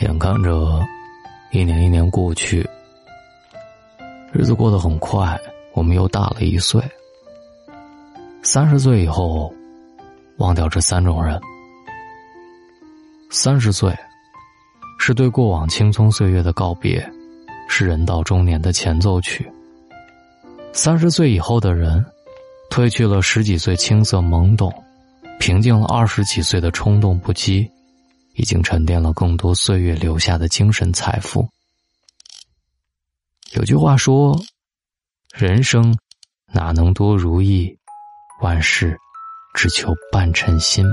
眼看着一年一年过去，日子过得很快，我们又大了一岁。三十岁以后，忘掉这三种人。三十岁是对过往青葱岁月的告别，是人到中年的前奏曲。三十岁以后的人，褪去了十几岁青涩懵懂，平静了二十几岁的冲动不羁。已经沉淀了更多岁月留下的精神财富。有句话说：“人生哪能多如意，万事只求半称心。”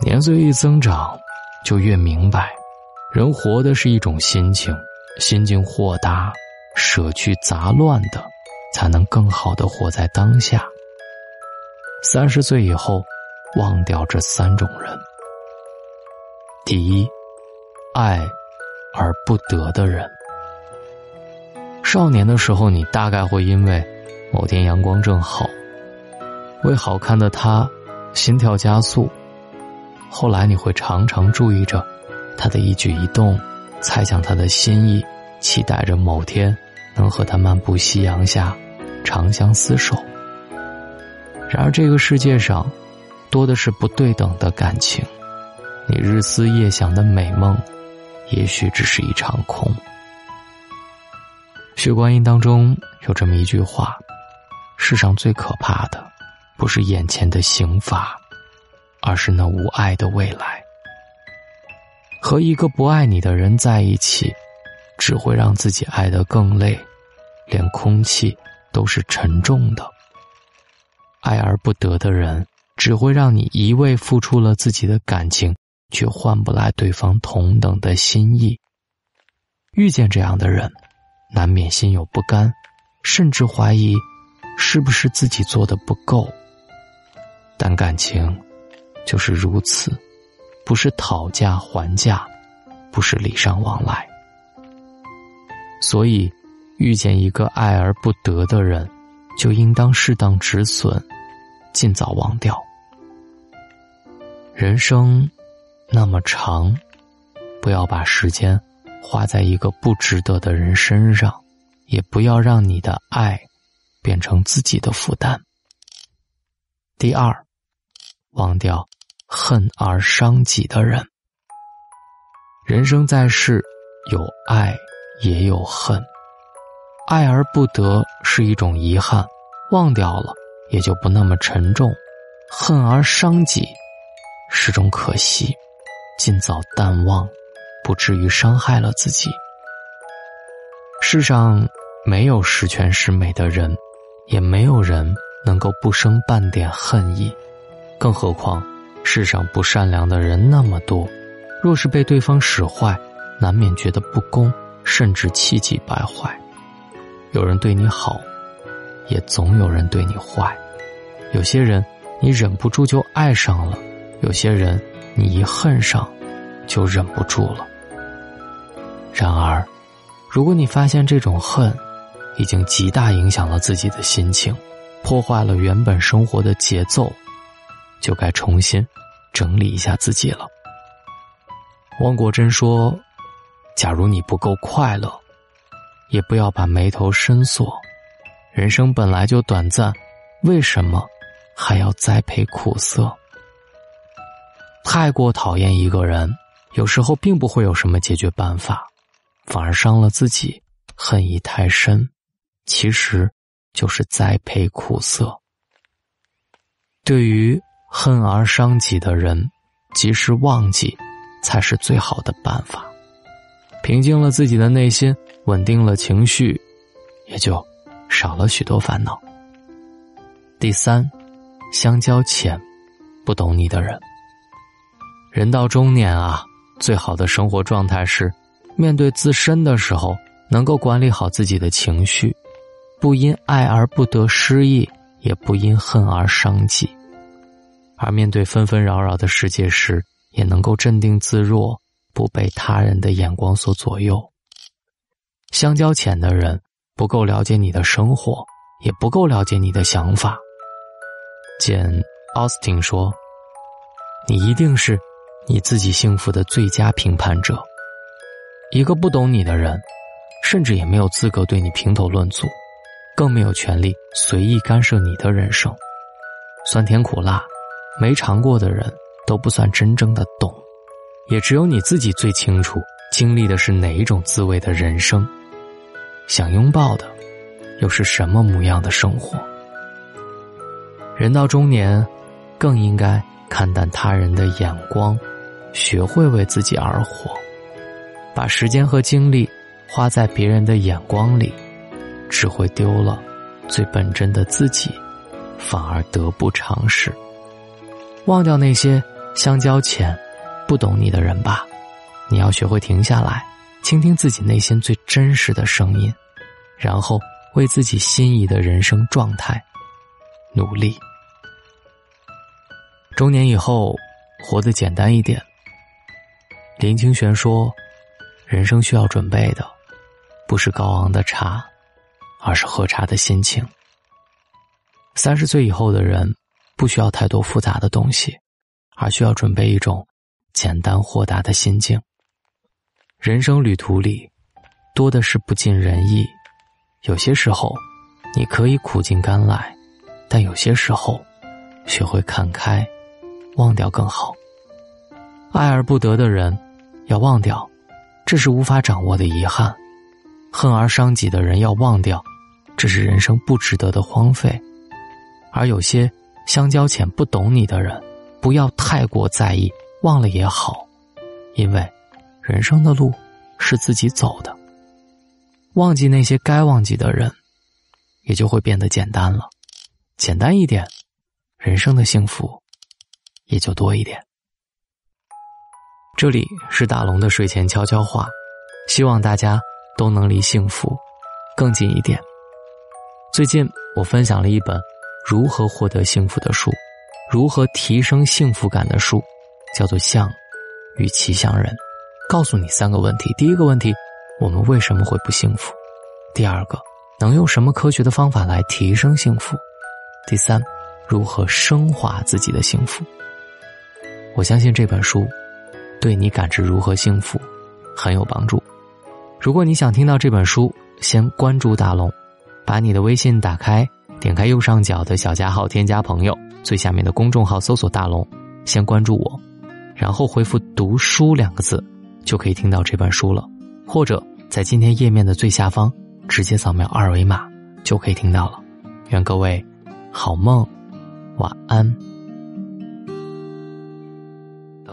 年岁一增长，就越明白，人活的是一种心情，心境豁达，舍去杂乱的，才能更好的活在当下。三十岁以后，忘掉这三种人。第一，爱而不得的人。少年的时候，你大概会因为某天阳光正好，为好看的他心跳加速。后来，你会常常注意着他的一举一动，猜想他的心意，期待着某天能和他漫步夕阳下，长相厮守。然而，这个世界上多的是不对等的感情。你日思夜想的美梦，也许只是一场空。《血观音》当中有这么一句话：“世上最可怕的，不是眼前的刑罚，而是那无爱的未来。”和一个不爱你的人在一起，只会让自己爱得更累，连空气都是沉重的。爱而不得的人，只会让你一味付出了自己的感情。却换不来对方同等的心意。遇见这样的人，难免心有不甘，甚至怀疑是不是自己做的不够。但感情就是如此，不是讨价还价，不是礼尚往来。所以，遇见一个爱而不得的人，就应当适当止损，尽早忘掉。人生。那么长，不要把时间花在一个不值得的人身上，也不要让你的爱变成自己的负担。第二，忘掉恨而伤己的人。人生在世，有爱也有恨，爱而不得是一种遗憾，忘掉了也就不那么沉重；恨而伤己是种可惜。尽早淡忘，不至于伤害了自己。世上没有十全十美的人，也没有人能够不生半点恨意。更何况，世上不善良的人那么多，若是被对方使坏，难免觉得不公，甚至气急败坏。有人对你好，也总有人对你坏。有些人你忍不住就爱上了，有些人。你一恨上，就忍不住了。然而，如果你发现这种恨，已经极大影响了自己的心情，破坏了原本生活的节奏，就该重新整理一下自己了。汪国真说：“假如你不够快乐，也不要把眉头深锁。人生本来就短暂，为什么还要栽培苦涩？”太过讨厌一个人，有时候并不会有什么解决办法，反而伤了自己。恨意太深，其实就是栽培苦涩。对于恨而伤己的人，及时忘记，才是最好的办法。平静了自己的内心，稳定了情绪，也就少了许多烦恼。第三，相交浅，不懂你的人。人到中年啊，最好的生活状态是，面对自身的时候，能够管理好自己的情绪，不因爱而不得失意，也不因恨而伤己；而面对纷纷扰扰的世界时，也能够镇定自若，不被他人的眼光所左右。相交浅的人，不够了解你的生活，也不够了解你的想法。简·奥斯汀说：“你一定是。”你自己幸福的最佳评判者。一个不懂你的人，甚至也没有资格对你评头论足，更没有权利随意干涉你的人生。酸甜苦辣，没尝过的人都不算真正的懂，也只有你自己最清楚经历的是哪一种滋味的人生，想拥抱的又是什么模样的生活。人到中年，更应该看淡他人的眼光。学会为自己而活，把时间和精力花在别人的眼光里，只会丢了最本真的自己，反而得不偿失。忘掉那些相交浅、不懂你的人吧，你要学会停下来，倾听自己内心最真实的声音，然后为自己心仪的人生状态努力。中年以后，活得简单一点。林清玄说：“人生需要准备的，不是高昂的茶，而是喝茶的心情。三十岁以后的人，不需要太多复杂的东西，而需要准备一种简单豁达的心境。人生旅途里，多的是不尽人意，有些时候，你可以苦尽甘来，但有些时候，学会看开，忘掉更好。爱而不得的人。”要忘掉，这是无法掌握的遗憾；恨而伤己的人要忘掉，这是人生不值得的荒废。而有些相交浅、不懂你的人，不要太过在意，忘了也好，因为人生的路是自己走的。忘记那些该忘记的人，也就会变得简单了。简单一点，人生的幸福也就多一点。这里是大龙的睡前悄悄话，希望大家都能离幸福更近一点。最近我分享了一本如何获得幸福的书，如何提升幸福感的书，叫做《象与骑象人》，告诉你三个问题：第一个问题，我们为什么会不幸福？第二个，能用什么科学的方法来提升幸福？第三，如何升华自己的幸福？我相信这本书。对你感知如何幸福，很有帮助。如果你想听到这本书，先关注大龙，把你的微信打开，点开右上角的小加号，添加朋友，最下面的公众号搜索大龙，先关注我，然后回复“读书”两个字，就可以听到这本书了。或者在今天页面的最下方，直接扫描二维码就可以听到了。愿各位好梦，晚安。